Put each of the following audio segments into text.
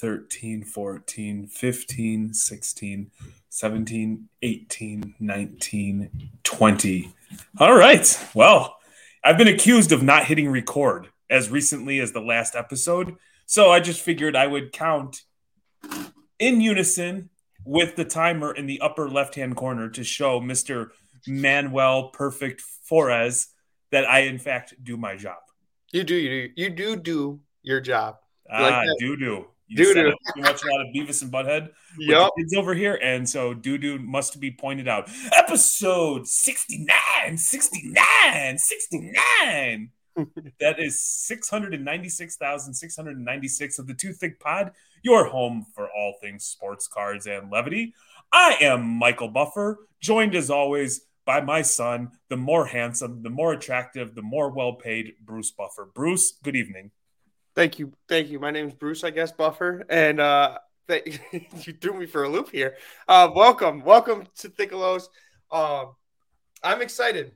13, 14, 15, 16, 17, 18, 19, 20. All right. Well, I've been accused of not hitting record as recently as the last episode. So I just figured I would count in unison with the timer in the upper left hand corner to show Mr. Manuel Perfect Flores that I, in fact, do my job. You do, you do, you do do your job. Ah, Like that. doo doo. You. You watch a lot of Beavis and Butthead. Yep. kids over here, and so doo doo must be pointed out. Episode 69, 69, 69. That is 696,696 of the Too Thick Pod, your home for all things sports cards and levity. I am Michael Buffer, joined as always by my son, the more handsome, the more attractive, the more well paid Bruce Buffer. Bruce, good evening. Thank you, thank you. My name is Bruce, I guess Buffer, and uh, you threw me for a loop here. Uh, welcome, welcome to Thickelos. Um, I'm excited.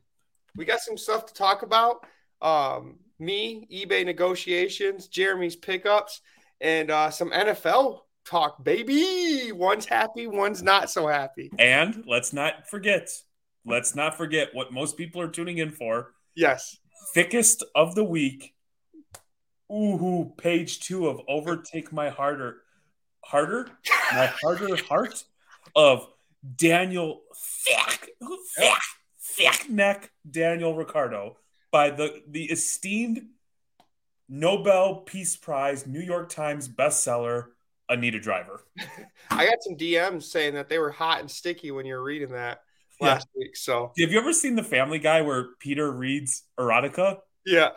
We got some stuff to talk about. Um, me, eBay negotiations, Jeremy's pickups, and uh, some NFL talk. Baby, one's happy, one's not so happy. And let's not forget, let's not forget what most people are tuning in for. Yes, Thickest of the week. Ooh, page two of Overtake My Harder. Harder? My Harder Heart of Daniel Thick, Thick, Thick Neck Daniel Ricciardo by the, the esteemed Nobel Peace Prize New York Times bestseller, Anita Driver. I got some DMs saying that they were hot and sticky when you were reading that last week. So Have you ever seen the Family Guy where Peter reads erotica? yeah.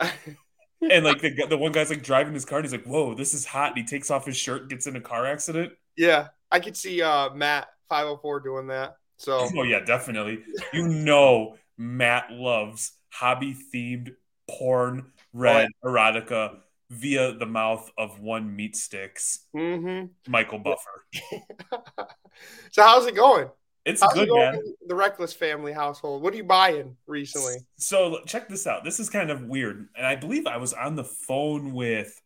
and like the the one guy's like driving his car and he's like, "Whoa, this is hot." And he takes off his shirt, gets in a car accident. Yeah, I could see uh Matt 504 doing that. So Oh yeah, definitely. You know, Matt loves hobby themed porn read erotica via the mouth of one meat sticks, hmm Michael Buffer. so how's it going? It's How's it good, going man. the Reckless family household? What are you buying recently? So check this out. This is kind of weird, and I believe I was on the phone with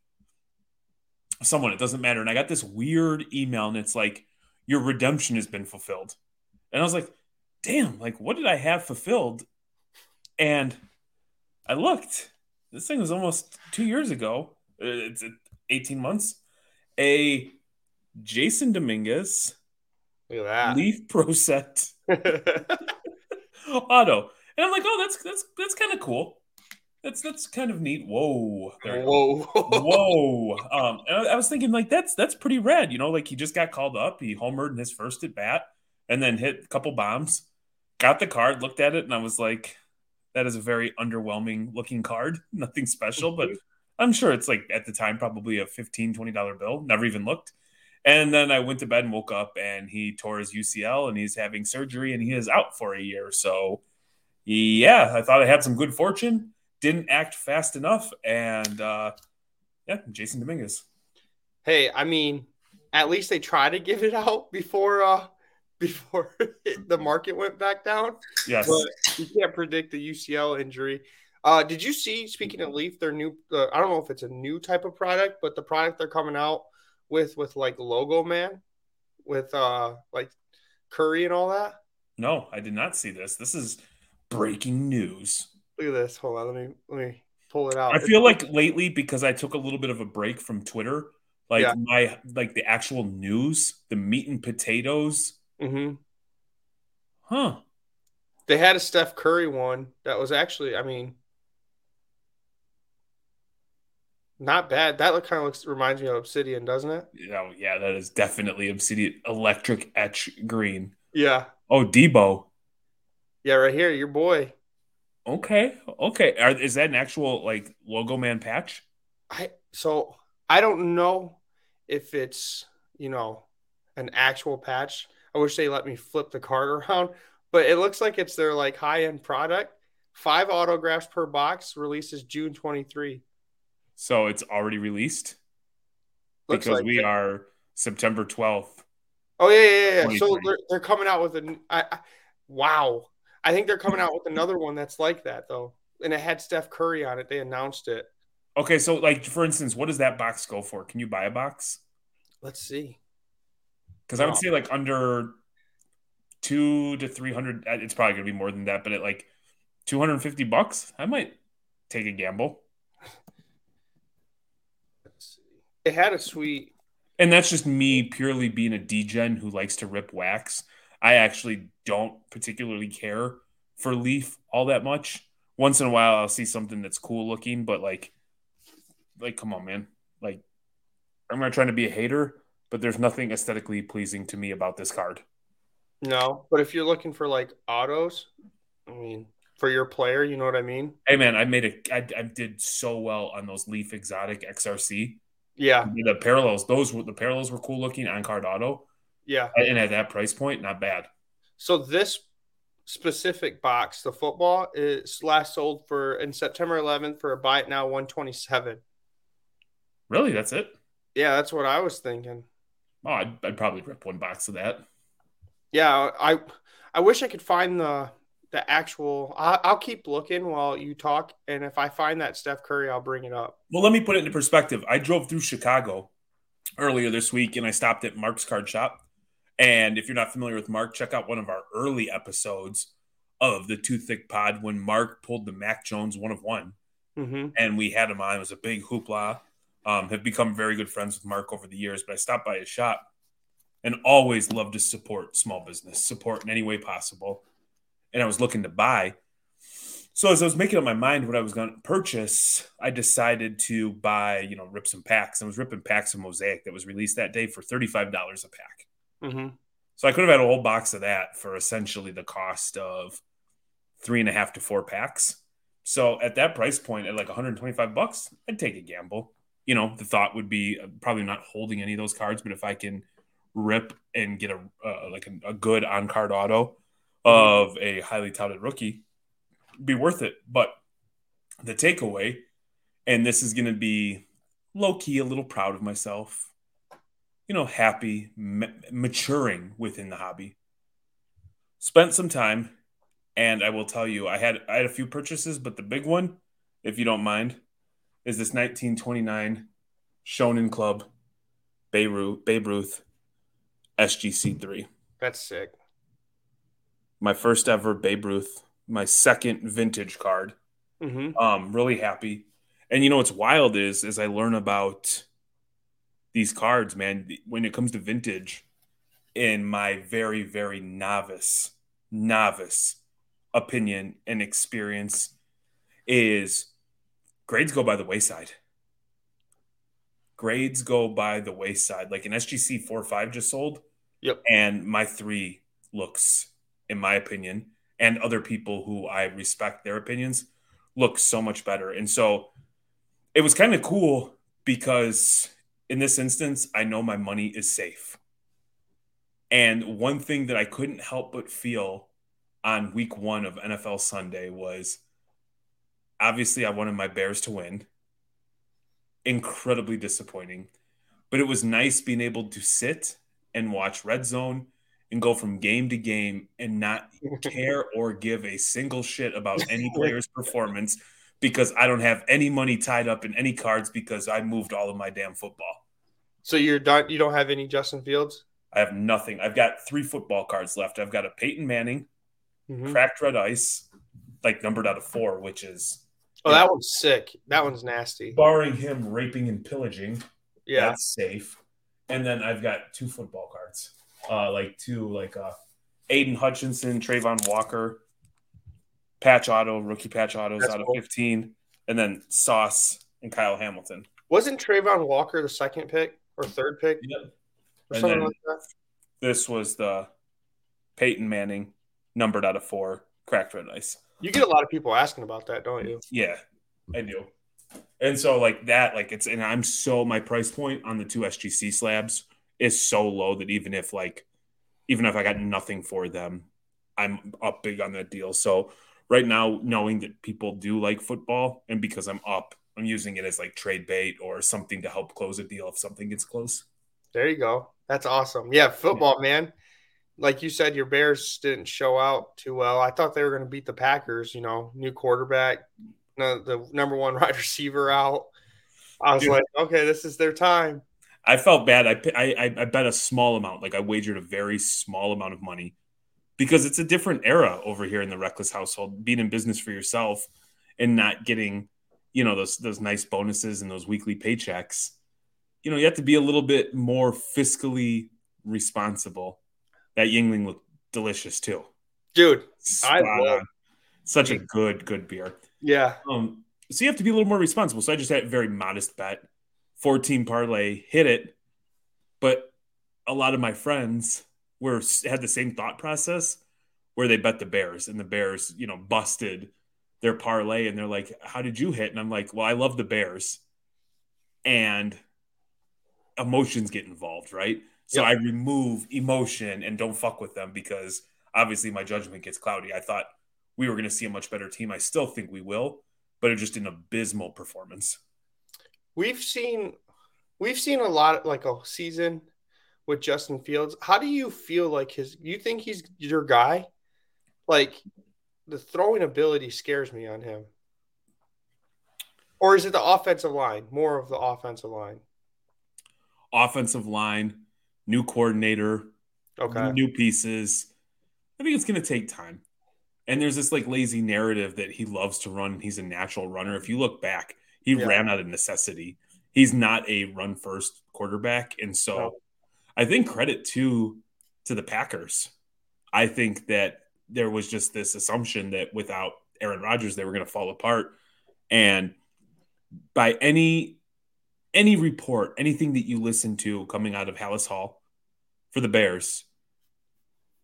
someone. It doesn't matter, and I got this weird email, and it's like your redemption has been fulfilled, and I was like, damn, like what did I have fulfilled? And I looked. This thing was almost two years ago. Uh, It's uh, eighteen months. A Jasson Dominguez Look at Leaf Pro set auto. And I'm like, oh, that's that's that's kind of cool. That's that's kind of neat. Whoa. Whoa. Whoa. Um, and I, I was thinking like that's that's pretty rad. You know, like he just got called up. He homered in his first at bat, and then hit a couple bombs. Got the card, looked at it, and I was like, that is a very underwhelming looking card. Nothing special, but I'm sure it's like at the time probably a 15 20 dollar bill. Never even looked. And then I went to bed and woke up, and he tore his UCL, and he's having surgery, and he is out for a year. So, yeah, I thought I had some good fortune. Didn't act fast enough, and uh, yeah, Jasson Dominguez. Hey, I mean, at least they try to give it out before uh before the market went back down. Yes, But you can't predict the UCL injury. Uh, did you see? Speaking of Leaf, their new uh, I don't know if it's a new type of product, but the product they're coming out with with like logo man, with uh like Curry and all that. no, I did not see this. This is breaking news. Look at this. Hold on, let me let me pull it out. I feel like lately because I took a little bit of a break from Twitter, like Yeah. my like the actual news, the meat and potatoes. Hmm Huh. they had a Steph Curry one that was actually, I mean, not bad. That look kind of looks reminds me of Obsidian, doesn't it? Yeah, yeah, that is definitely obsidian electric etch green. Yeah, Oh, Deebo. yeah, right here, your boy. Okay, okay. Are, is that an actual like logo man patch? I so I don't know if it's you know an actual patch. I wish they let me flip the card around, but it looks like it's their like high end product. Five autographs per box. Releases June twenty three. So it's already released Looks because like we it. are September twelfth. Oh yeah, yeah, yeah. So they're, they're coming out with a. I, I, Wow. I think they're coming out with another one that's like that though. And it had Steph Curry on it. They announced it. Okay, so like for instance, what does that box go for? Can you buy a box? Let's see. Because I would say like under two to three hundred. uh, It's probably gonna be more than that, but at like two hundred and fifty bucks, I might take a gamble. It had a sweet. And that's just me purely being a degen who likes to rip wax. I actually don't particularly care for Leaf all that much. Once in a while, I'll see something that's cool looking, but like, like, come on, man. Like, I'm not trying to be a hater, but there's nothing aesthetically pleasing to me about this card. No, but if you're looking for like autos, I mean, for your player, you know what I mean? Hey, man, I made a, I, I did so well on those Leaf Exotic XRC. Yeah. The parallels, those were the parallels were cool looking on card auto, Yeah. and at that price point, not bad. So this specific box, the football, is last sold for in September 11th for a buy it now 127. Really, that's it. Yeah, that's what I was thinking. Oh, I'd, I'd probably rip one box of that. Yeah, I I wish I could find the the actual. I, I'll keep looking while you talk, and if I find that Steph Curry, I'll bring it up. Well, let me put it into perspective. I drove through Chicago earlier this week and I stopped at Mark's card shop. And if you're not familiar with Mark, check out one of our early episodes of the Too Thick Pod when Mark pulled the Mac Jones one of one Mm-hmm. and we had him on. It was a big hoopla. Um, have become very good friends with Mark over the years, but I stopped by his shop and always love to support small business, support in any way possible. And I was looking to buy. So as I was making up my mind what I was going to purchase, I decided to buy, you know, rip some packs. I was ripping packs of Mosaic that was released that day for $35 a pack. Mm-hmm. So I could have had a whole box of that for essentially the cost of three and a half to four packs. So at that price point, at like 125 bucks, I'd take a gamble. You know, the thought would be uh, probably not holding any of those cards, but if I can rip and get a uh, like a, a good on card auto of a highly touted rookie, be worth it. But the takeaway, and this is going to be low key a little proud of myself, you know, happy, ma- maturing within the hobby. Spent some time, and I will tell you, I had I had a few purchases, but the big one, if you don't mind, is this 1929 Shonen Club Babe Ruth, Babe Ruth SGC three. That's sick. My first ever Babe Ruth, my second vintage card. Mm-hmm. Um, really happy. And you know what's wild is as I learn about these cards, man, when it comes to vintage, in my very, very novice, novice opinion and experience, is grades go by the wayside. Grades go by the wayside. Like an SGC four or five just sold. Yep. And my three looks, in my opinion, and other people who I respect their opinions, look so much better. And so it was kind of cool because in this instance, I know my money is safe. And one thing that I couldn't help but feel on week one of NFL Sunday was obviously I wanted my Bears to win. Incredibly disappointing. But it was nice being able to sit and watch Red Zone and go from game to game and not care or give a single shit about any player's performance because I don't have any money tied up in any cards because I moved all of my damn football. So you're done. You don't have any Justin Fields. I have nothing. I've got three football cards left. I've got a Peyton Manning, Mhm. cracked red ice, like numbered out of four, which is Oh, that one's sick. That one's nasty. barring him raping and pillaging. Yeah. That's safe. And then I've got two football cards. Uh like two like uh Aidan Hutchinson, Travon Walker, patch auto, rookie patch autos That's out of cool. 15, and then Sauce and Kyle Hamilton. Wasn't Travon Walker the second pick or third pick Yep. or something like that? This was the Peyton Manning, numbered out of four, cracked red ice. You get a lot of people asking about that, don't you? Yeah, I do. And so like that, like it's and I'm so my price point on the two SGC slabs is so low that even if like even if I got nothing for them, I'm up big on that deal. So right now, knowing that people do like football and because I'm up, I'm using it as like trade bait or something to help close a deal if something gets close. There you go. That's awesome. Yeah, football, man. Like you said, your Bears didn't show out too well. I thought they were going to beat the Packers. You know, new quarterback, the number one wide receiver out. I was Dude, like, okay, this is their time. I felt bad. I, I I bet a small amount, like I wagered a very small amount of money, because it's a different era over here in the reckless household. Being in business for yourself and not getting, you know, those those nice bonuses and those weekly paychecks. You know, you have to be a little bit more fiscally responsible. That Yuengling looked delicious too, dude. I love such a good good beer. Yeah. Um. So you have to be a little more responsible. So I just had a very modest bet 14 parlay, hit it. But a lot of my friends were had the same thought process where they bet the Bears and the Bears, you know, busted their parlay and they're like, "How did you hit?" And I'm like, "Well, I love the Bears." And emotions get involved, right? So yep. I remove emotion and don't fuck with them because obviously my judgment gets cloudy. I thought we were going to see a much better team. I still think we will, but it's just an abysmal performance we've seen we've seen a lot like a season with Justin Fields. How do you feel like his you think he's your guy? Like the throwing ability scares me on him. Or is it the offensive line? More of the offensive line. Offensive line, new coordinator, okay. new pieces. I think it's going to take time. And there's this like lazy narrative that he loves to run. He's a natural runner. If you look back, he yeah. ran out of necessity. He's not a run first quarterback, and so. I think credit to to the Packers. I think that there was just this assumption that without Aaron Rodgers, they were going to fall apart. And by any any report, anything that you listen to coming out of Halas Hall for the Bears,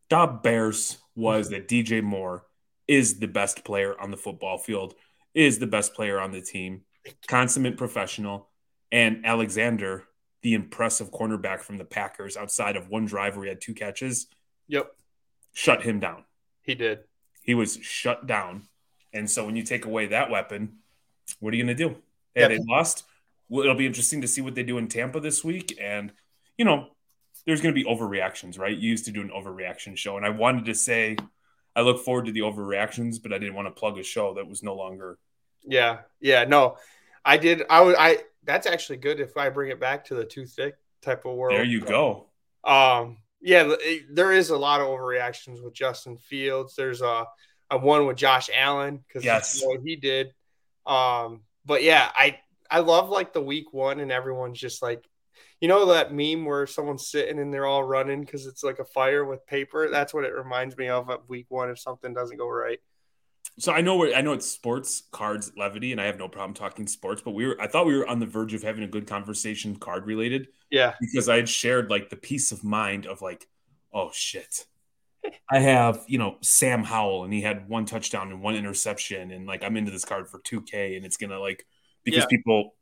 Dob Bears was that DJ Moore is the best player on the football field, is the best player on the team, consummate professional, and Alexander, the impressive cornerback from the Packers, outside of one drive where he had two catches. Yep. Shut him down. He did. He was shut down. And so when you take away that weapon, what are you going to do? Hey, yep. they lost. It'll be interesting to see what they do in Tampa this week. And, you know, there's going to be overreactions, right? You used to do an overreaction show. And I wanted to say, I look forward to the overreactions, but I didn't want to plug a show that was no longer. Yeah. Yeah. No. I did. I would. I. That's actually good if I bring it back to the too thick type of world. There you go. Um. Yeah. There is a lot of overreactions with Justin Fields. There's a, a one with Josh Allen because yes, what he did. Um. But yeah, I I love like the week one and everyone's just like, you know that meme where someone's sitting and they're all running because it's like a fire with paper. That's what it reminds me of at week one if something doesn't go right so I know where I know it's sports cards levity, and I have no problem talking sports. But we were I thought we were on the verge of having a good conversation card related. Yeah, because I had shared like the peace of mind of like, oh shit, I have you know Sam Howell, and he had one touchdown and one interception, and like I'm into this card for 2K, and it's gonna like because yeah. people,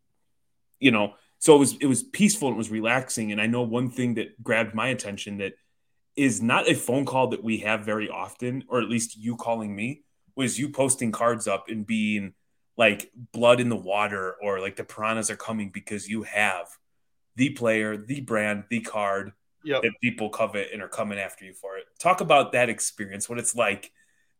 you know, so it was it was peaceful and it was relaxing. And I know one thing that grabbed my attention that is not a phone call that we have very often, or at least you calling me was you posting cards up and being like blood in the water or like the piranhas are coming because you have the player, the brand, the card yep. that people covet and are coming after you for it. Talk about that experience, what it's like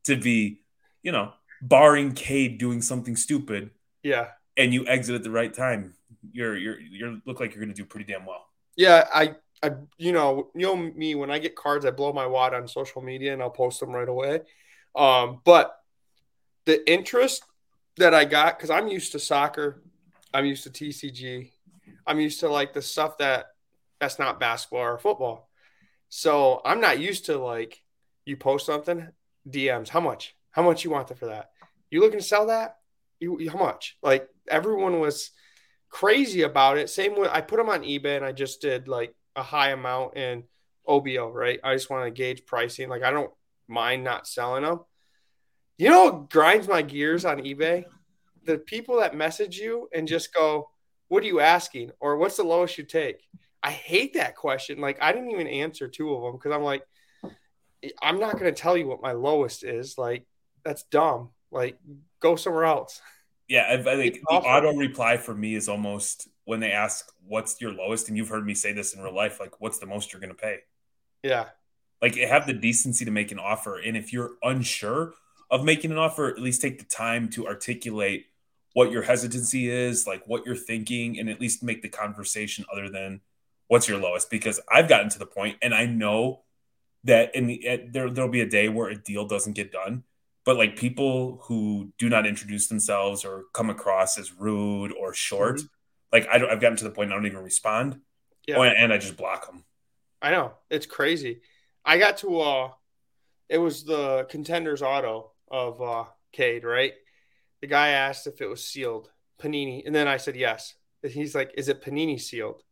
to be, you know, barring Cade doing something stupid. Yeah. And you exit at the right time. You're you're you look like you're gonna do pretty damn well. Yeah, I I you know, you know me when I get cards, I blow my wad on social media and I'll post them right away. Um, but the interest that I got because I'm used to soccer, I'm used to TCG, I'm used to like the stuff that that's not basketball or football. So I'm not used to like you post something, DMs, how much? How much you want for that? You looking to sell that? You how much? Like everyone was crazy about it. Same with I put them on eBay and I just did like a high amount in OBO, right? I just want to gauge pricing. Like I don't mind not selling them. You know what grinds my gears on eBay? The people that message you and just go, What are you asking? Or what's the lowest you take? I hate that question. Like, I didn't even answer two of them because I'm like, I'm not to tell you what my lowest is. Like, that's dumb. Like, go somewhere else. Yeah, I, think the auto reply for me is almost when they ask, What's your lowest? And you've heard me say this in real life, like, What's the most you're going to pay? Yeah. Like have the decency to make an offer. And if you're unsure of making an offer, at least take the time to articulate what your hesitancy is, like what you're thinking, and at least make the conversation other than what's your lowest. Because I've gotten to the point, and I know that in the there there'll be a day where a deal doesn't get done, but like people who do not introduce themselves or come across as rude or short, mm-hmm. like I don't, I've gotten to the point I don't even respond, yeah, and I just block them. I know it's crazy. I got to uh, it was the contenders auto of uh Cade, right? The guy asked if it was sealed, Panini, and then I said yes. And he's like, "Is it Panini sealed?"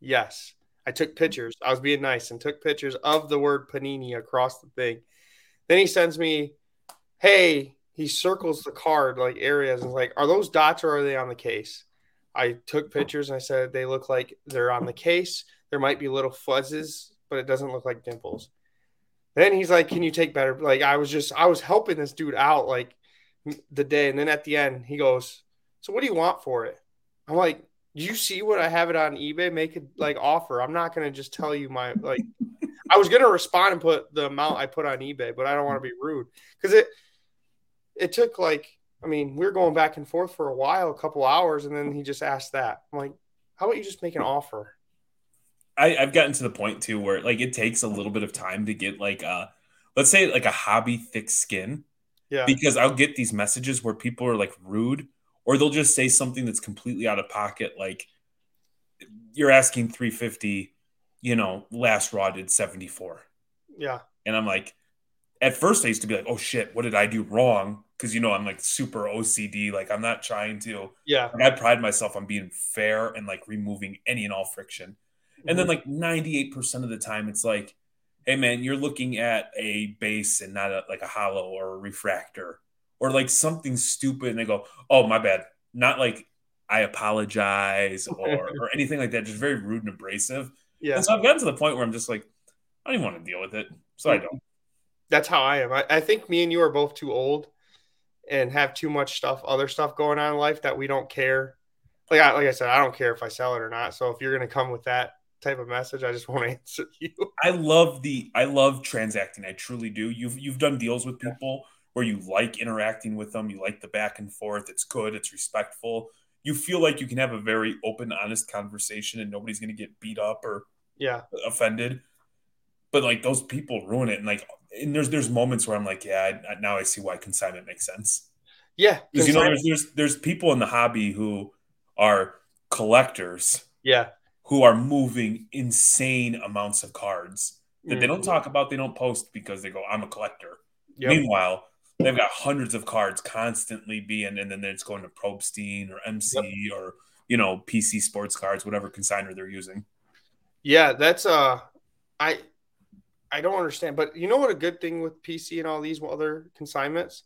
Yes. I took pictures. I was being nice and took pictures of the word Panini across the thing. Then he sends me, "Hey," he circles the card like areas and like, "Are those dots or are they on the case?" I took pictures and I said they look like they're on the case. There might be little fuzzes, but it doesn't look like dimples. Then he's like, "Can you take better?" Like I was just I was helping this dude out like the day, and then at the end he goes, "So what do you want for it?" I'm like, "Do you see what I have it on eBay? Make it like offer. I'm not gonna just tell you my like." I was gonna respond and put the amount I put on eBay, but I don't want to be rude because it it took like I mean we were going back and forth for a while, a couple hours, and then he just asked that. I'm like, "How about you just make an offer?" I, have gotten to the point too where like it takes a little bit of time to get like uh let's say like a hobby thick skin. Yeah. Because I'll get these messages where people are like rude or they'll just say something that's completely out of pocket like you're asking 350, you know, last raw did 74. Yeah. And I'm like at first I used to be like, "Oh shit, what did I do wrong?" Cuz you know, I'm like super OCD, like I'm not trying to Yeah. Like, I pride myself on being fair and like removing any and all friction. And then mm-hmm. like 98% of the time, it's like, hey man, you're looking at a base and not a, like a hollow or a refractor or like something stupid. And they go, oh, my bad. Not like I apologize or, or anything like that. Just very rude and abrasive. Yeah. And so I've gotten to the point where I'm just like, I don't even want to deal with it. So I don't. That's how I am. I, I think me and you are both too old and have too much stuff, other stuff going on in life that we don't care. Like I, like I said, I don't care if I sell it or not. So if you're going to come with that type of message. I just want to answer you. I love the I love transacting. I truly do. You've you've done deals with people where you like interacting with them. You like the back and forth. It's good. It's respectful. You feel like you can have a very open, honest conversation, and nobody's going to get beat up or yeah offended. But like those people ruin it, and like and there's there's moments where I'm like, yeah, I, now I see why consignment makes sense. Yeah, because you know there's, there's there's people in the hobby who are collectors. Yeah, who are moving insane amounts of cards that mm-hmm. they don't mm-hmm. talk about, they don't post because they go, I'm a collector. Yep. Meanwhile, they've got hundreds of cards constantly being, and then it's going to Probstein or MC yep. or, you know, PC sports cards, whatever consigner they're using. Yeah, that's, uh, I, I don't understand, but you know what a good thing with PC and all these other consignments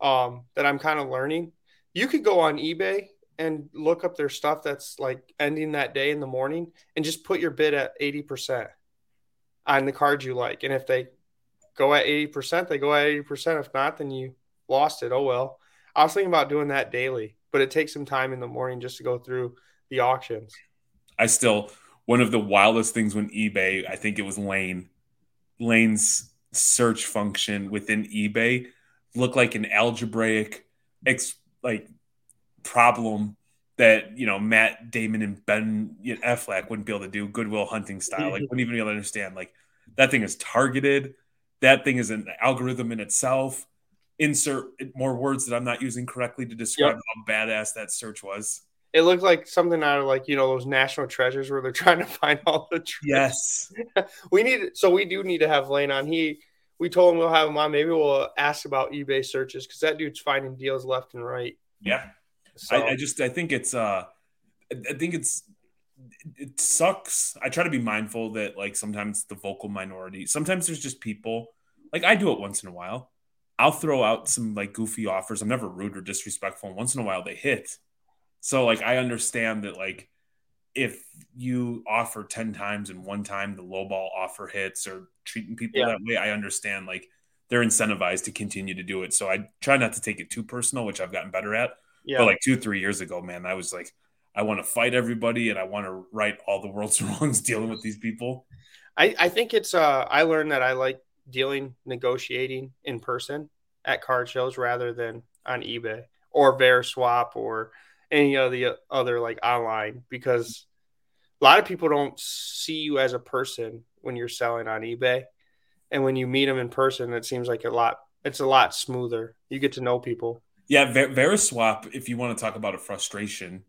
um, that I'm kind of learning? You could go on eBay and look up their stuff that's like ending that day in the morning and just put your bid at 80% on the card you like. And if they go at 80%, they go at 80%. If not, then you lost it. Oh, well. I was thinking about doing that daily, but it takes some time in the morning just to go through the auctions. I still, one of the wildest things when eBay, I think it was Lane, Lane's search function within eBay look like an algebraic, ex, like problem that you know Matt Damon and Ben Affleck wouldn't be able to do Goodwill Hunting style. Like mm-hmm. wouldn't even be able to understand. Like that thing is targeted. That thing is an algorithm in itself. Insert more words that I'm not using correctly to describe yep. how badass that search was. It looked like something out of like you know those national treasures where they're trying to find all the treasures. Yes, we need so we do need to have Lane on. He we told him we'll have him on. Maybe we'll ask about eBay searches because that dude's finding deals left and right. Yeah, so. I, I just I think it's uh I think it's it sucks. I try to be mindful that like sometimes the vocal minority, sometimes there's just people like I do it once in a while. I'll throw out some like goofy offers. I'm never rude or disrespectful. And once in a while they hit. So like I understand that like if you offer 10 times and one time the low ball offer hits or treating people yeah. that way, I understand like they're incentivized to continue to do it. So I try not to take it too personal, which I've gotten better at. Yeah. But like two, three years ago, man, I was like, I want to fight everybody and I want to right all the world's wrongs dealing with these people. I, I think it's uh I learned that I like dealing negotiating in person at card shows rather than on eBay or Veriswap or any of the other like online because a lot of people don't see you as a person when you're selling on eBay. And when you meet them in person it seems like a lot it's a lot smoother. You get to know people. Yeah Ver- Veriswap if you want to talk about a frustration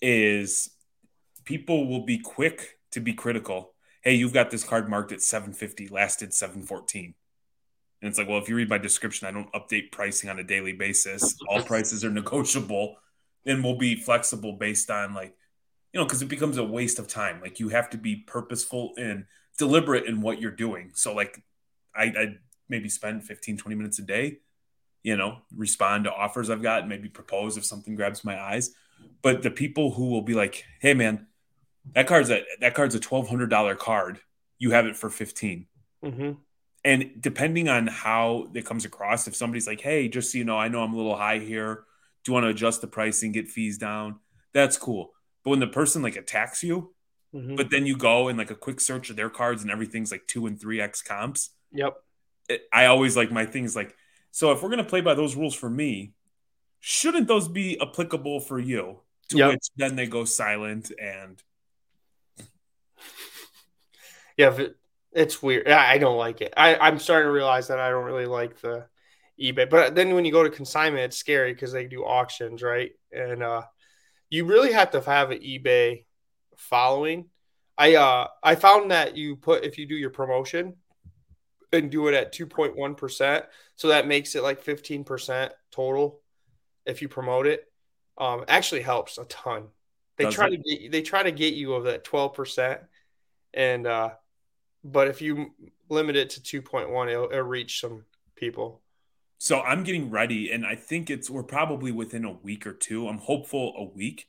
is people will be quick to be critical. Hey you've got this card marked at 750 lasted 714 and it's like well if you read my description i don't update pricing on a daily basis. All prices are negotiable and will be flexible based on like you know because it becomes a waste of time. Like you have to be purposeful and deliberate in what you're doing. So like i i maybe spend 15 20 minutes a day you know respond to offers i've got maybe propose if something grabs my eyes. But the people who will be like hey man that card's a that card's a $1200 card. You have it for 15 mm-hmm. and depending on how it comes across if somebody's like hey just so you know i know i'm a little high here do you want to adjust the pricing get fees down that's cool but when the person like attacks you, mm-hmm. but then you go and like a quick search of their cards and everything's like two and three X comps. Yep. It, I always like my things like, so if we're going to play by those rules for me, shouldn't those be applicable for you? To yep. which then they go silent and. Yeah, it's weird. I don't like it. I, I'm starting to realize that I don't really like the eBay. But then when you go to consignment, it's scary because they do auctions, right? And uh, you really have to have an eBay following. I uh I found that you put if you do your promotion and do it at 2.1%, so that makes it like 15% total if you promote it. Um actually helps a ton. They Does try it? to get they try to get you of that 12% and uh but if you limit it to 2.1 it'll, it'll reach some people. So I'm getting ready, and I think it's we're probably within a week or two. I'm hopeful a week.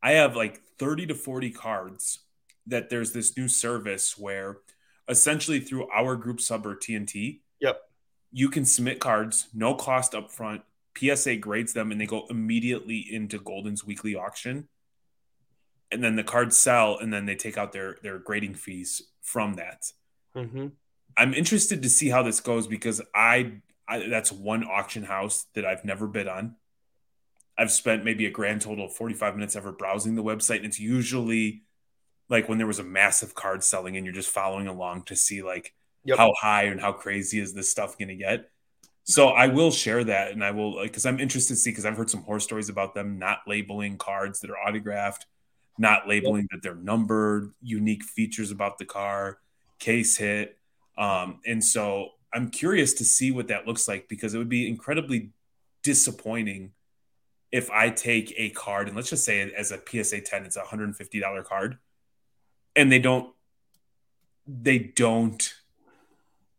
I have like 30 to 40 cards that there's this new service where essentially through our group sub or TNT, yep, you can submit cards, no cost up front. PSA grades them and they go immediately into Goldin's weekly auction. And then the cards sell and then they take out their their grading fees from that. Mm-hmm. I'm interested to see how this goes because I I, that's one auction house that I've never bid on. I've spent maybe a grand total of 45 minutes ever browsing the website. And it's usually like when there was a massive card selling and you're just following along to see like yep. how high and how crazy is this stuff going to get. So I will share that and I will because I'm interested to see because I've heard some horror stories about them not labeling cards that are autographed, not labeling yep. that they're numbered, unique features about the car, case hit. Um, and so I'm curious to see what that looks like because it would be incredibly disappointing if I take a card and let's just say as a PSA 10, it's a $150 card and they don't they don't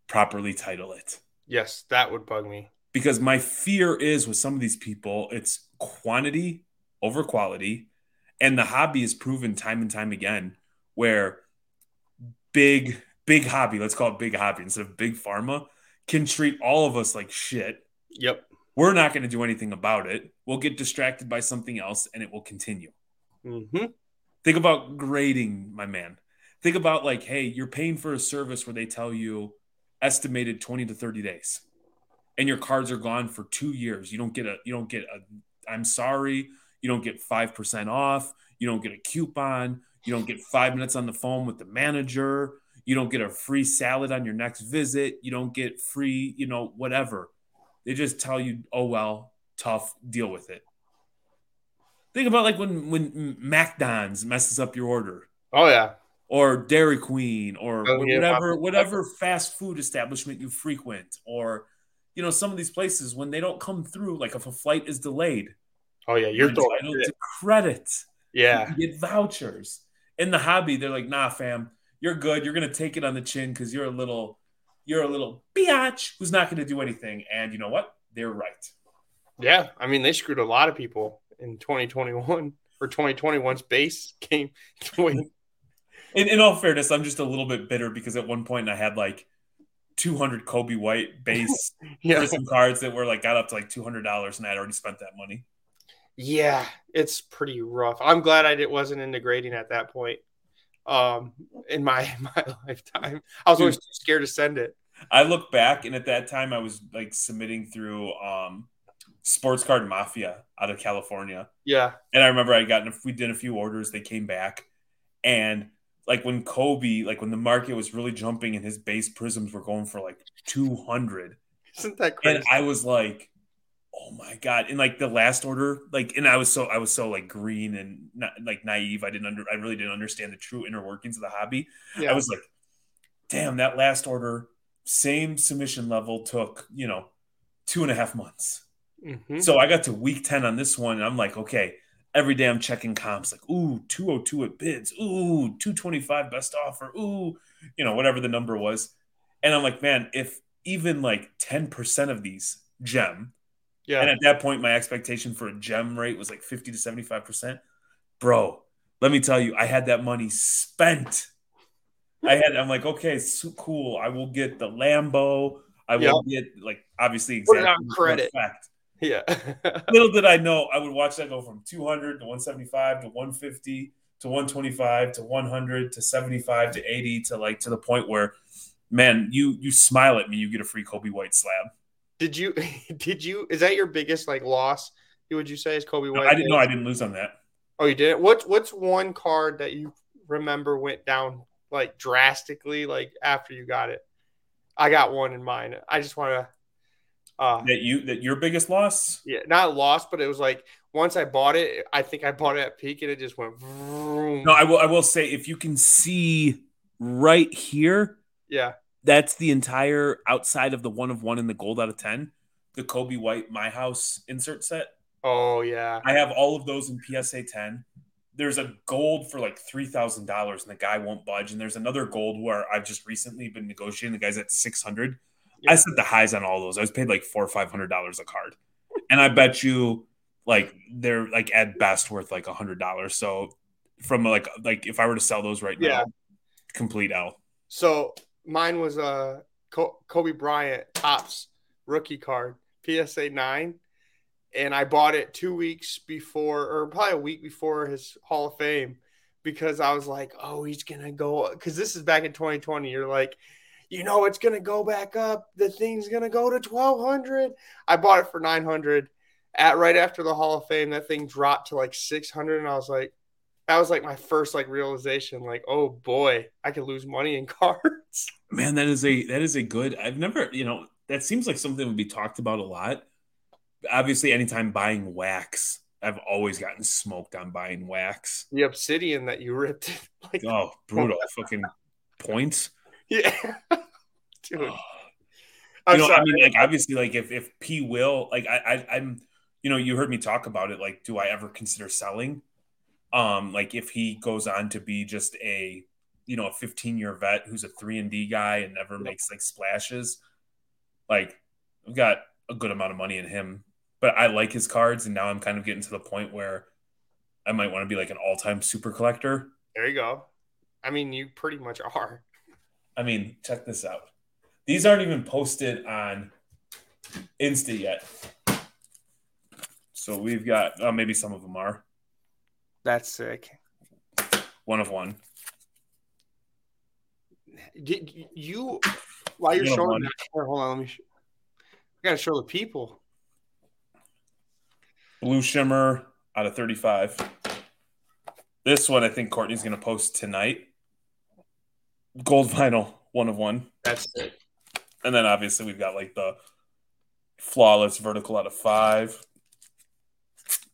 properly title it. Yes, that would bug me. Because my fear is with some of these people, it's quantity over quality. And the hobby is proven time and time again where big big hobby, let's call it big hobby instead of big pharma, can treat all of us like shit. Yep. We're not going to do anything about it. We'll get distracted by something else and it will continue. Mm-hmm. Think about grading, my man. Think about like, hey, you're paying for a service where they tell you estimated 20 to 30 days and your cards are gone for two years. You don't get a, you don't get a, I'm sorry, you don't get 5% off. You don't get a coupon. You don't get five minutes on the phone with the manager. You don't get a free salad on your next visit. You don't get free, you know, whatever. They just tell you, oh, well, tough, deal with it. Think about like when when McDonald's messes up your order. Oh yeah. Or Dairy Queen or oh, whatever whatever fast food establishment you frequent or you know some of these places when they don't come through like if a flight is delayed. Oh yeah, you're, you're entitled to credit. Yeah. You get vouchers. In the hobby, they're like, nah, fam, you're good. You're gonna take it on the chin because you're a little, you're a little biatch who's not gonna do anything. And you know what? They're right. Yeah, I mean they screwed a lot of people in 2021 or 2021's base game. in, in all fairness, I'm just a little bit bitter because at one point I had like 200 Coby White base yeah. Prism cards that were like got up to like $200 and I'd already spent that money. Yeah, it's pretty rough. I'm glad I wasn't into grading at that point. Um, in my my lifetime. I was always too scared to send it. I look back, and at that time, I was like submitting through um, Sports Card Mafia out of California. Yeah, and I remember I got we did a few orders. They came back, and like when Coby, like when the market was really jumping, and his base prisms were going for like two hundred. Isn't that crazy? And I was like, oh my god! And like the last order, like, and I was so I was so like green and not like naive. I didn't under I really didn't understand the true inner workings of the hobby. Yeah. I was like, damn, that last order same submission level took, you know, two and a half months. Mm-hmm. So I got to week 10 on this one, and I'm like, okay, every day I'm checking comps, like, ooh, 202 at bids, ooh, 225 best offer, ooh, you know, whatever the number was. And I'm like, man, if even like 10% of these gem, yeah. And at that point, my expectation for a gem rate was like 50 to 75%. Bro, let me tell you, I had that money spent I had I'm like, okay, so cool. I will get the Lambo. I will yep. get like obviously exactly credit. Fact. Yeah. Little did I know I would watch that go from 200 to 175 to 150 to 125 to 100 to 75 to 80 to like to the point where man, you you smile at me, you get a free Coby White slab. Did you did you is that your biggest like loss? Would you say is Coby White? I didn't know I didn't lose on that. Oh, you didn't? What's what's one card that you remember went down like drastically like after you got it? I got one in mind. I just want to uh, that you that your biggest loss? Yeah, not loss, but it was like once I bought it, I think I bought it at peak and it just went. Vroom. No, I will. I will say if you can see right here, yeah, that's the entire outside of the one of one in the gold out of ten, the Coby White My House insert set. Oh yeah, I have all of those in PSA ten there's a gold for like three thousand dollars, and the guy won't budge. And there's another gold where I've just recently been negotiating. The guy's at six hundred. Yeah. I set the highs on all those. I was paid like four or five hundred dollars a card, and I bet you like they're like at best worth like a hundred dollars. So from like like if I were to sell those right yeah. now, complete L. So mine was a uh, Kobe Bryant Topps rookie card, PSA nine and I bought it two weeks before, or probably a week before his Hall of Fame, because I was like, oh, he's gonna go. Because this is back in 2020. You're like, you know, it's gonna go back up. The thing's gonna go to 1200. I bought it for 900. At right after the Hall of Fame, that thing dropped to like 600, and I was like, that was like my first like realization, like, oh boy, I could lose money in cards. Man, that is a that is a good. I've never, you know, that seems like something would be talked about a lot obviously, anytime buying wax, I've always gotten smoked on buying wax. The obsidian that you ripped. Like, oh, brutal! fucking points. Yeah, dude. Oh. You know, sorry. I mean, like obviously, like if if P will, like I, I I'm, you know, you heard me talk about it. Like, do I ever consider selling? Um, like if he goes on to be just a, you know, a 15 year vet who's a three and D guy and never makes like splashes, like I've got a good amount of money in him but I like his cards, and now I'm kind of getting to the point where I might want to be like an all-time super collector. There you go. I mean, you pretty much are. I mean, check this out. These aren't even posted on Insta yet. So we've got uh, maybe some of them are. That's sick. One of one. Did you while you're showing that? hold on, let me. Sh- I gotta show the people. Blue Shimmer out of 35. This one I think Courtney's going to post tonight. Gold vinyl, one of one. That's it. And then obviously we've got like the flawless vertical out of five.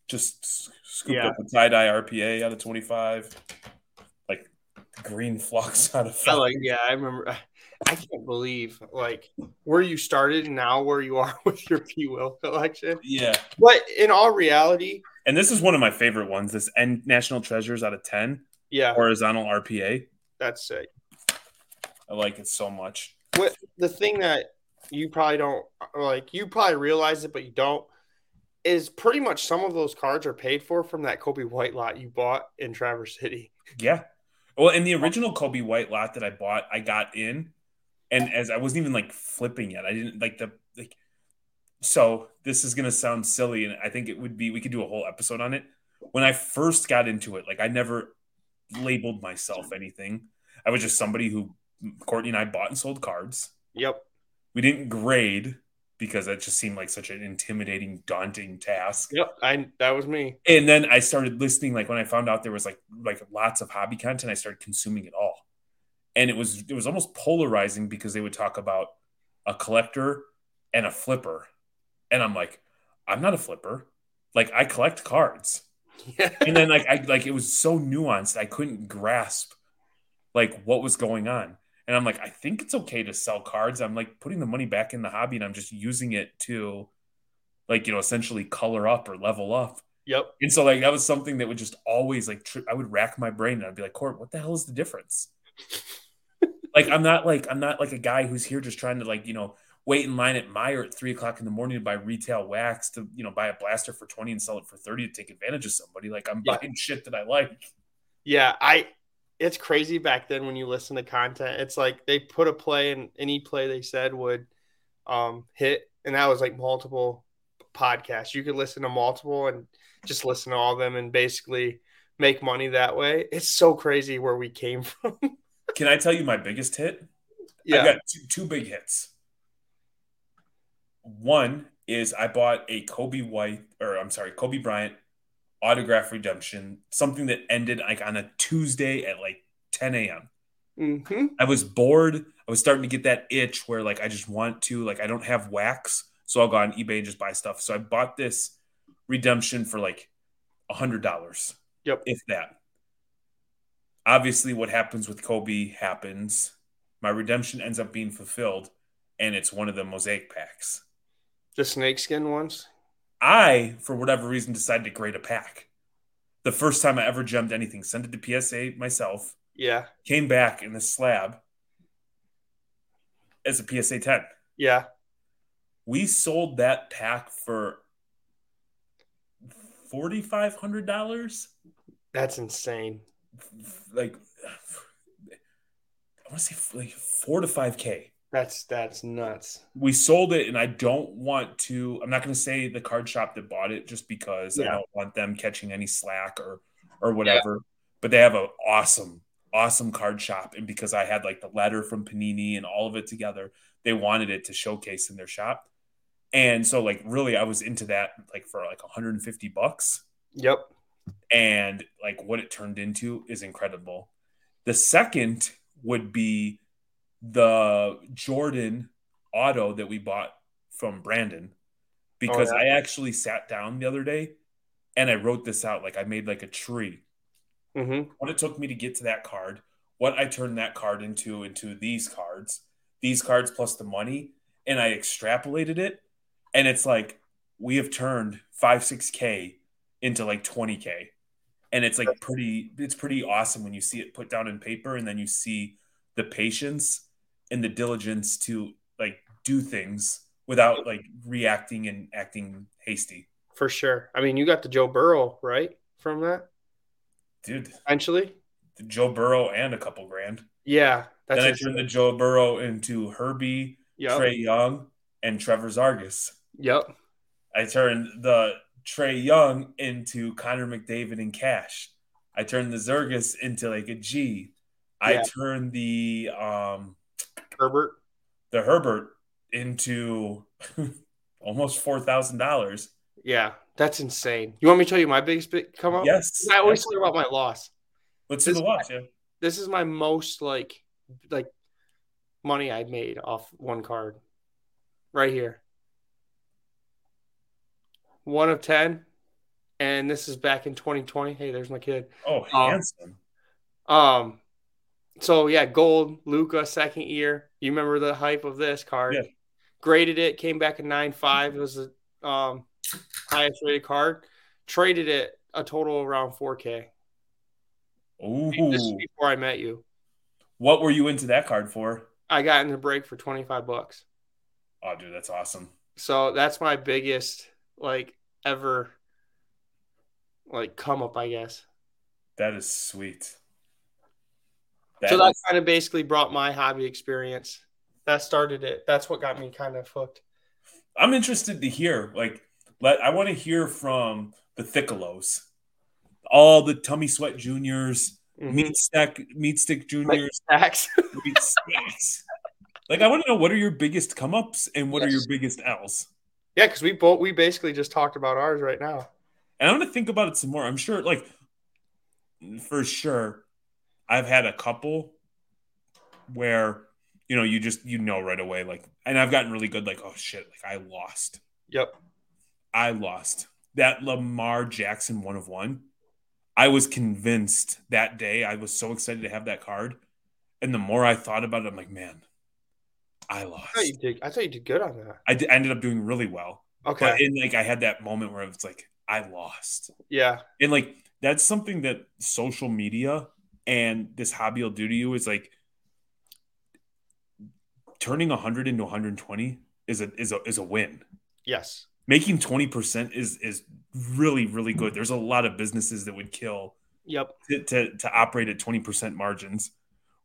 Just scooped yeah. up the tie dye RPA out of 25. Like green flux out of five. I like, yeah, I remember. I can't believe like where you started and now where you are with your P Will collection. Yeah. But in all reality, and this is one of my favorite ones. This N National Treasures out of ten. Yeah. Horizontal RPA. That's sick. I like it so much. What the thing that you probably don't like, you probably realize it, but you don't, is pretty much some of those cards are paid for from that Coby White lot you bought in Traverse City. Yeah. Well, in the original Coby White lot that I bought, I got in and as I wasn't even like flipping yet, I didn't like the like. So this is gonna sound silly, and I think it would be we could do a whole episode on it. When I first got into it, like I never, labeled myself anything. I was just somebody who Courtney and I bought and sold cards. Yep. We didn't grade because that just seemed like such an intimidating, daunting task. Yep. I that was me. And then I started listening. Like when I found out there was like like lots of hobby content, I started consuming it all. And it was it was almost polarizing because they would talk about a collector and a flipper. And I'm like, I'm not a flipper. Like I collect cards. Yeah. And then like I like it was so nuanced, I couldn't grasp like what was going on. And I'm like, I think it's okay to sell cards. I'm like putting the money back in the hobby and I'm just using it to like, you know, essentially color up or level up. Yep. And so like that was something that would just always like tri- I would rack my brain and I'd be like, Court, what the hell is the difference? like I'm not like I'm not like a guy who's here just trying to like, you know, wait in line at Meijer at three o'clock in the morning to buy retail wax to, you know, buy a blaster for 20 and sell it for 30 to take advantage of somebody. Like I'm Yeah. buying shit that I like. Yeah, I it's crazy back then when you listen to content. It's like they put a play and any play they said would um hit and that was like multiple podcasts. You could listen to multiple and just listen to all of them and basically make money that way. It's so crazy where we came from. Can I tell you my biggest hit? yeah. I got two, two big hits. One is I bought a Coby White, or I'm sorry, Kobe Bryant autograph redemption, something that ended like on a Tuesday at like 10 a.m. hmm I was bored. I was starting to get that itch where like I just want to, like I don't have wax, so I'll go on eBay and just buy stuff. So I bought this redemption for like a hundred dollars. Yep. If that. Obviously, what happens with Kobe happens. My redemption ends up being fulfilled, and it's one of the mosaic packs. The snakeskin ones. I, for whatever reason, decided to grade a pack. The first time I ever gemmed anything, sent it to PSA myself, Yeah. came back in the slab as a PSA 10. Yeah. We sold that pack for $4,500. That's insane. Like, I want to say like four to 5K. That's that's nuts. We sold it, and I don't want to. I'm not going to say the card shop that bought it just because I don't want them catching any slack or or whatever. But they have an awesome, awesome card shop, and because I had like the letter from Panini and all of it together, they wanted it to showcase in their shop. And so, like, really, I was into that like for like 150 bucks, Yep. and like what it turned into is incredible. The second would be the Jordan auto that we bought from Brandon because Oh, yeah. I actually sat down the other day and I wrote this out like I made like a tree. hmm What it took me to get to that card, what I turned that card into into these cards, these cards plus the money, and I extrapolated it and it's like we have turned 5 6k into like 20k. And it's like pretty it's pretty awesome when you see it put down in paper and then you see the patience and the diligence to like do things without like reacting and acting hasty. For sure. I mean, you got the Joe Burrow right from that Dude, eventually. Joe Burrow and a couple grand. Yeah, that's then I turned the Joe Burrow into Herbie, Yep. Trae Young, and Trevor Zegras. Yep. I turned the Trae Young into Connor McDavid and Cash. I turned the Zegras into like a G. I Yeah. turned the um Herbert. the Herbert into almost four thousand dollars. Yeah, that's insane. You want me to tell you my biggest big come up? Yes, I always talk about my loss. Let's do this- the watch. Yeah. This is my most like like money I made off one card. Right here. One of ten. And this is back in 2020. Hey, there's my kid. Oh, Um, handsome. Um, so yeah, gold, Luka, second year. You remember the hype of this card? Yeah. Graded it, came back at nine five. It was the um highest rated card. Traded it a total around four K. Ooh. This is before I met you. what were you into that card for? I got in the break for twenty five bucks. Oh, dude, that's awesome. So that's my biggest like ever like come up, I guess. That is sweet. So That that is- kind of basically brought my hobby experience. That started it. That's what got me kind of hooked. I'm interested to hear. Like, let I want to hear from the Thickelos, all the Tummy Sweat Juniors, Mhm. meat stack, meat stick juniors, Stacks. meat stacks. Like I want to know what are your biggest come ups and what are your biggest L's. yeah, because we both we basically just talked about ours right now. And I'm gonna think about it some more. I'm sure, like for sure, I've had a couple where you know you just you know right away, like, and I've gotten really good. Like, oh shit, like I lost. Yep. I lost that Lamar Jackson one of one. I was convinced that day. I was so excited to have that card, and the more I thought about it, I'm like, man, I lost. I thought you did. I thought you did good on that. I, did, I ended up doing really well, Okay. but in like I had that moment where it's like I lost. yeah. And like that's something that social media and this hobby will do to you is like turning 100 into 120 is a is a is a win. Yes. Making 20% is is really really good. There's a lot of businesses that would kill Yep. to to, to operate at 20% margins.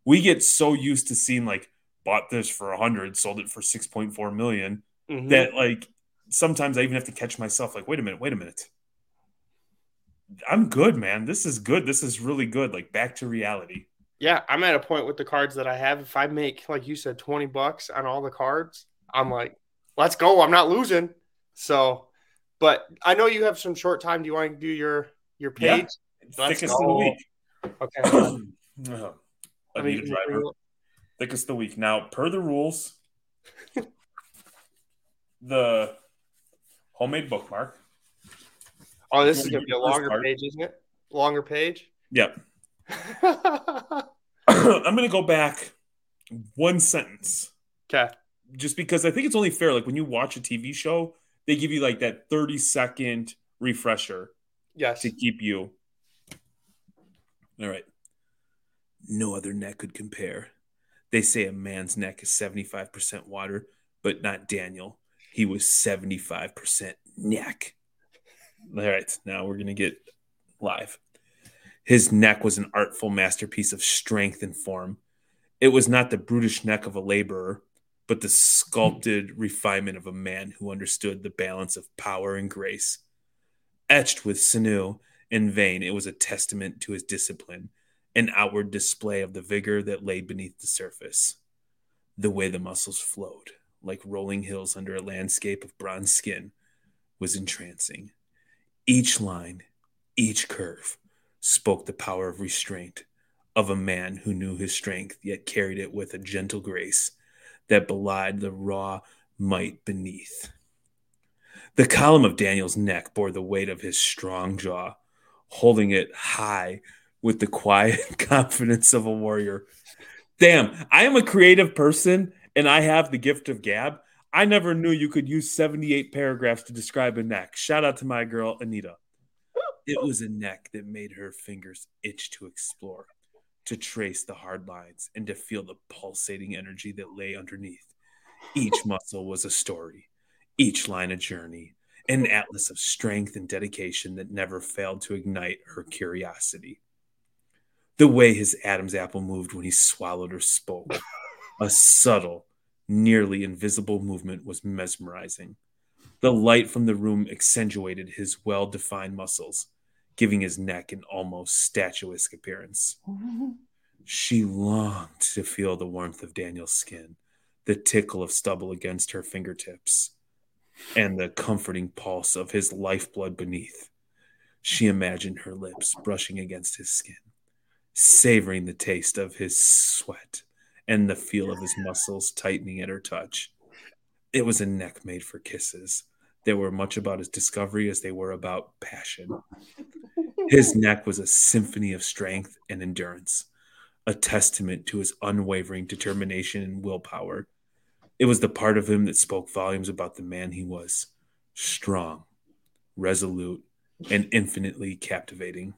We get so used to seeing like bought this for 100, sold it for 6.4 million Mhm. that like sometimes I even have to catch myself like, wait a minute, wait a minute. I'm good, man. This is good. This is really good. Like back to reality. Yeah, I'm at a point with the cards that I have. If I make, like you said, 20 bucks on all the cards, I'm like, let's go. I'm not losing. So, but I know you have some short time. Do you want to do your your page? Let's Thickest of the week. Okay. I Let me- Anita Driver. Thickest of the week. Now, per the rules, the homemade bookmark. Oh, this is gonna be a want to do the first longer part? page, isn't it? Longer page. Yep. I'm gonna go back one sentence. okay. just because I think it's only fair. Like when you watch a TV show, they give you like that 30 second refresher Yes. to keep you. All right. No other neck could compare. They say a man's neck is 75% water, but not Daniel. He was 75% neck. All right. Now we're going to get live. His neck was an artful masterpiece of strength and form. It was not the brutish neck of a laborer, but the sculpted refinement of a man who understood the balance of power and grace. Etched with sinew and vein, it was a testament to his discipline, an outward display of the vigor that lay beneath the surface. The way the muscles flowed, like rolling hills under a landscape of bronze skin, was entrancing. Each line, each curve, spoke the power of restraint, of a man who knew his strength, yet carried it with a gentle grace that belied the raw might beneath. The column of Daniel's neck bore the weight of his strong jaw, holding it high with the quiet confidence of a warrior. Damn, I am a creative person and I have the gift of gab. I never knew you could use 78 paragraphs to describe a neck. Shout out to my girl, Anita. It was a neck that made her fingers itch to explore, to trace the hard lines, and to feel the pulsating energy that lay underneath. Each muscle was a story, each line a journey, an atlas of strength and dedication that never failed to ignite her curiosity. The way his Adam's apple moved when he swallowed or spoke, a subtle, nearly invisible movement was mesmerizing. The light from the room accentuated his well defined muscles, giving his neck an almost statuesque appearance. She longed to feel the warmth of Daniel's skin, the tickle of stubble against her fingertips, and the comforting pulse of his lifeblood beneath. She imagined her lips brushing against his skin, savoring the taste of his sweat and the feel of his muscles tightening at her touch. It was a neck made for kisses. They were much about his discovery as they were about passion. His neck was a symphony of strength and endurance, a testament to his unwavering determination and willpower. It was the part of him that spoke volumes about the man he was strong, resolute, and infinitely captivating.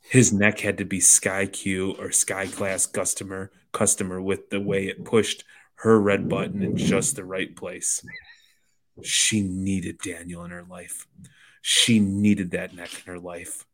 His neck had to be sky Q or sky class customer customer with the way it pushed her red button in just the right place. She needed Daniel in her life. She needed that neck in her life.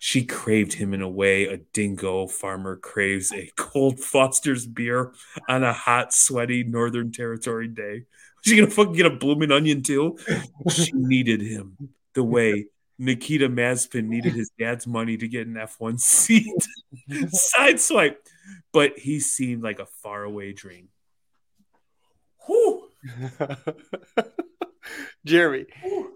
She craved him in a way a dingo farmer craves a cold Foster's beer on a hot, sweaty Northern Territory day. She gonna fucking get a blooming onion too. She needed him the way Nikita Mazepin needed his dad's money to get an F1 seat. Sideswipe. But he seemed like a faraway dream. Whew. Jeremy.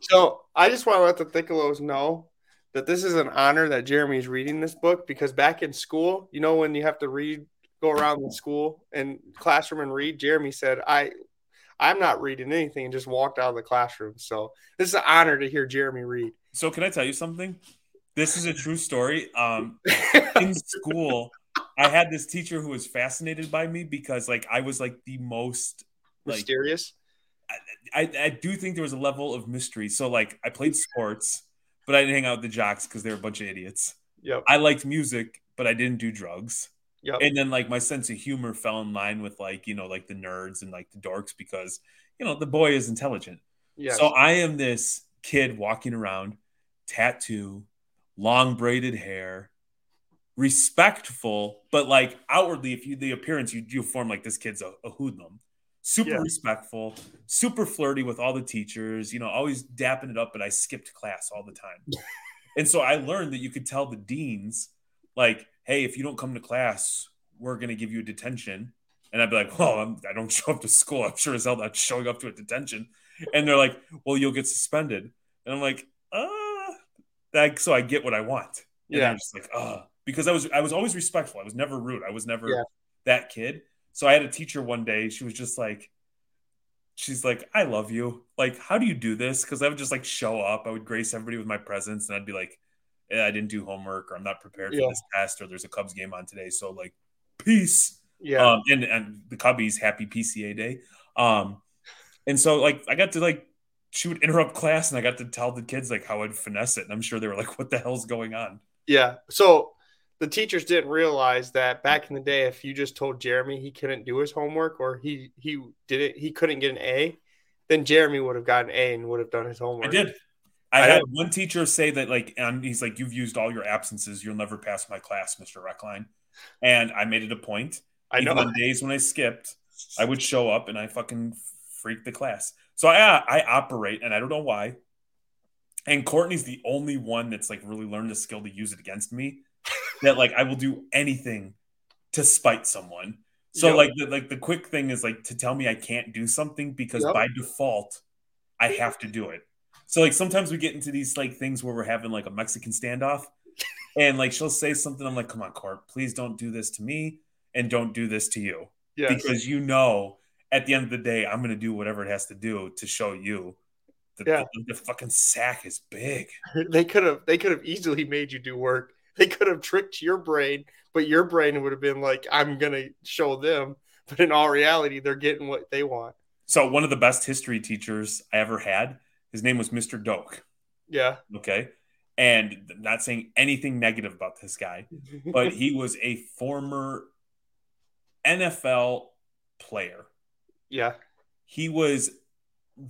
So I just want to let the Thickelos know that this is an honor that Jeremy's reading this book because back in school, you know, when you have to read, go around the school and classroom and read, Jeremy said, I I'm not reading anything and just walked out of the classroom. So this is an honor to hear Jeremy read. So can I tell you something? This is a true story. Um, in school, I had this teacher who was fascinated by me because like I was like the most like, mysterious. I, I, I do think there was a level of mystery. So like I played sports, but I didn't hang out with the jocks because they were a bunch of idiots. Yep. I liked music, but I didn't do drugs. Yep. And then like my sense of humor fell in line with like, you know, like the nerds and like the dorks because, you know, the boy is intelligent. Yes. So I am this kid walking around, tattoo, long braided hair, respectful, but like outwardly, if you the appearance, you you form like this kid's a, a hoodlum. Super yeah. respectful, super flirty with all the teachers, you know, always dapping it up, but I skipped class all the time. and so I learned that you could tell the deans, like, hey, if you don't come to class, we're going to give you a detention. And I'd be like, well, I'm, I do not show up to school. I'm sure as hell not showing up to a detention. And they're like, well, you'll get suspended. And I'm like, uh, that, so I get what I want. And yeah. I'm just like, uh, because I was, I was always respectful. I was never rude. I was never yeah. that kid. So I had a teacher one day, she was just like, she's like, I love you. Like, how do you do this? Cause I would just like show up. I would grace everybody with my presence and I'd be like, I didn't do homework or I'm not prepared for yeah. this test or there's a Cubs game on today. So like, peace. Yeah. Um, and, and the Cubbies happy PCA day. Um, and so like, I got to like, she would interrupt class and I got to tell the kids like how I'd finesse it. And I'm sure they were like, what the hell's going on? Yeah. So the teachers didn't realize that back in the day, if you just told Jeremy he couldn't do his homework or he, he didn't, he couldn't get an A, then Jeremy would have gotten an A and would have done his homework. I did. I, I had one teacher say that, like, and he's like, "You've used all your absences. You'll never pass my class, Mister Reckline." And I made it a point. I know. Even on days when I skipped, I would show up and I fucking freak the class. So I I operate, and I don't know why. And Courtney's the only one that's like really learned the skill to use it against me. that like I will do anything to spite someone. So yep. like the like the quick thing is like to tell me I can't do something because yep. by default I have to do it. So like sometimes we get into these like things where we're having like a Mexican standoff, and like she'll say something. I'm like, come on, Court, please don't do this to me, and don't do this to you, yes. because you know at the end of the day I'm gonna do whatever it has to do to show you. The, yeah. the, the fucking sack is big. They could have they could have easily made you do work. They could have tricked your brain, but your brain would have been like, I'm gonna show them. But in all reality, they're getting what they want. So one of the best history teachers I ever had his name was Mr. Doak. Yeah. Okay. And not saying anything negative about this guy, but he was a former NFL player. Yeah. He was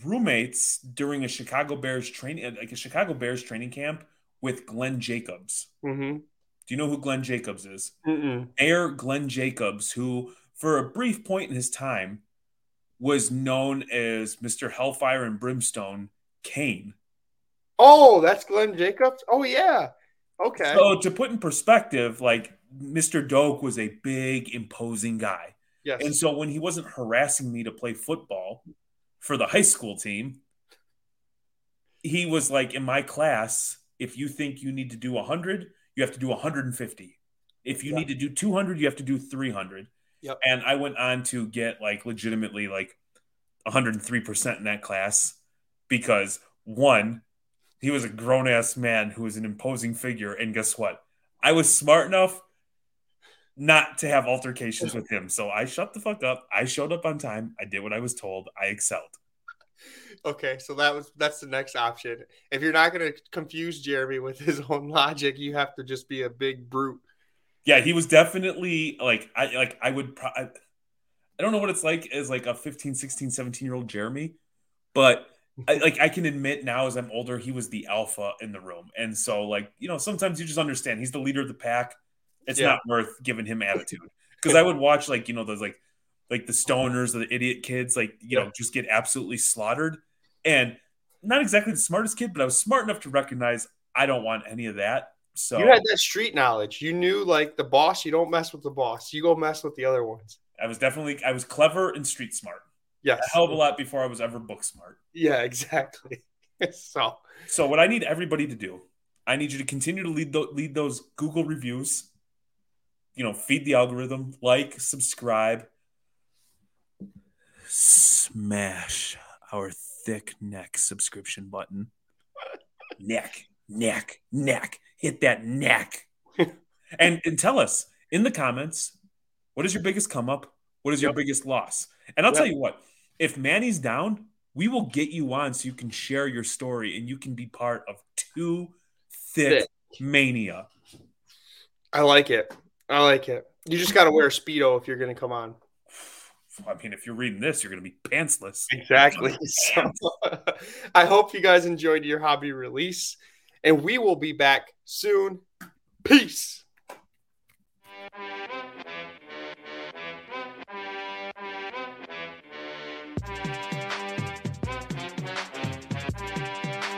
roommates during a Chicago Bears training, like a Chicago Bears training camp with Glenn Jacobs. Mm-hmm. Do you know who Glenn Jacobs is? Mm-mm. Mayor Glenn Jacobs, who for a brief point in his time was known as Mr. Hellfire and Brimstone Kane. Oh, that's Glenn Jacobs. Oh yeah. Okay. So to put in perspective, like Mr. Doak was a big, imposing guy. Yes. And so when he wasn't harassing me to play football for the high school team, he was like, in my class, if you think you need to do 100, you have to do 150. If you need to do 200, you have to do 300. Yep. And I went on to get like legitimately like 103% in that class because one, he was a grown ass man who was an imposing figure. And guess what? I was smart enough not to have altercations with him. So I shut the fuck up. I showed up on time. I did what I was told. I excelled. Okay, so that was that's the next option. If you're not going to confuse Jeremy with his own logic, you have to just be a big brute. Yeah, he was definitely like I like I would pro- I, I don't know what it's like as like a 15, 16, 17 year old Jeremy, but I, like I can admit now as I'm older, he was the alpha in the room, and so like you know sometimes you just understand he's the leader of the pack. It's Yeah. not worth giving him attitude because I would watch like you know those like like the stoners or the idiot kids like you know just get absolutely slaughtered, and not exactly the smartest kid, but I was smart enough to recognize I don't want any of that. So you had that street knowledge. You knew like the boss. You don't mess with the boss. You go mess with the other ones. I was definitely I was clever and street smart. Yes, a hell of a lot before I was ever book smart. Yeah, exactly. so, so what I need everybody to do, I need you to continue to lead th- lead those Google reviews. You know, feed the algorithm, like, subscribe, smash our thick neck subscription button. neck, neck, neck. Hit that neck. and and tell us in the comments what is your biggest come up? What is your yep. biggest loss? And I'll yep. tell you what, if Manny's down, we will get you on so you can share your story and you can be part of two thick, thick. mania. I like it. I like it. You just got to wear a speedo if you're going to come on. I mean, if you're reading this, you're going to be pantsless. Exactly. So, I hope you guys enjoyed your hobby release, and we will be back soon. Peace.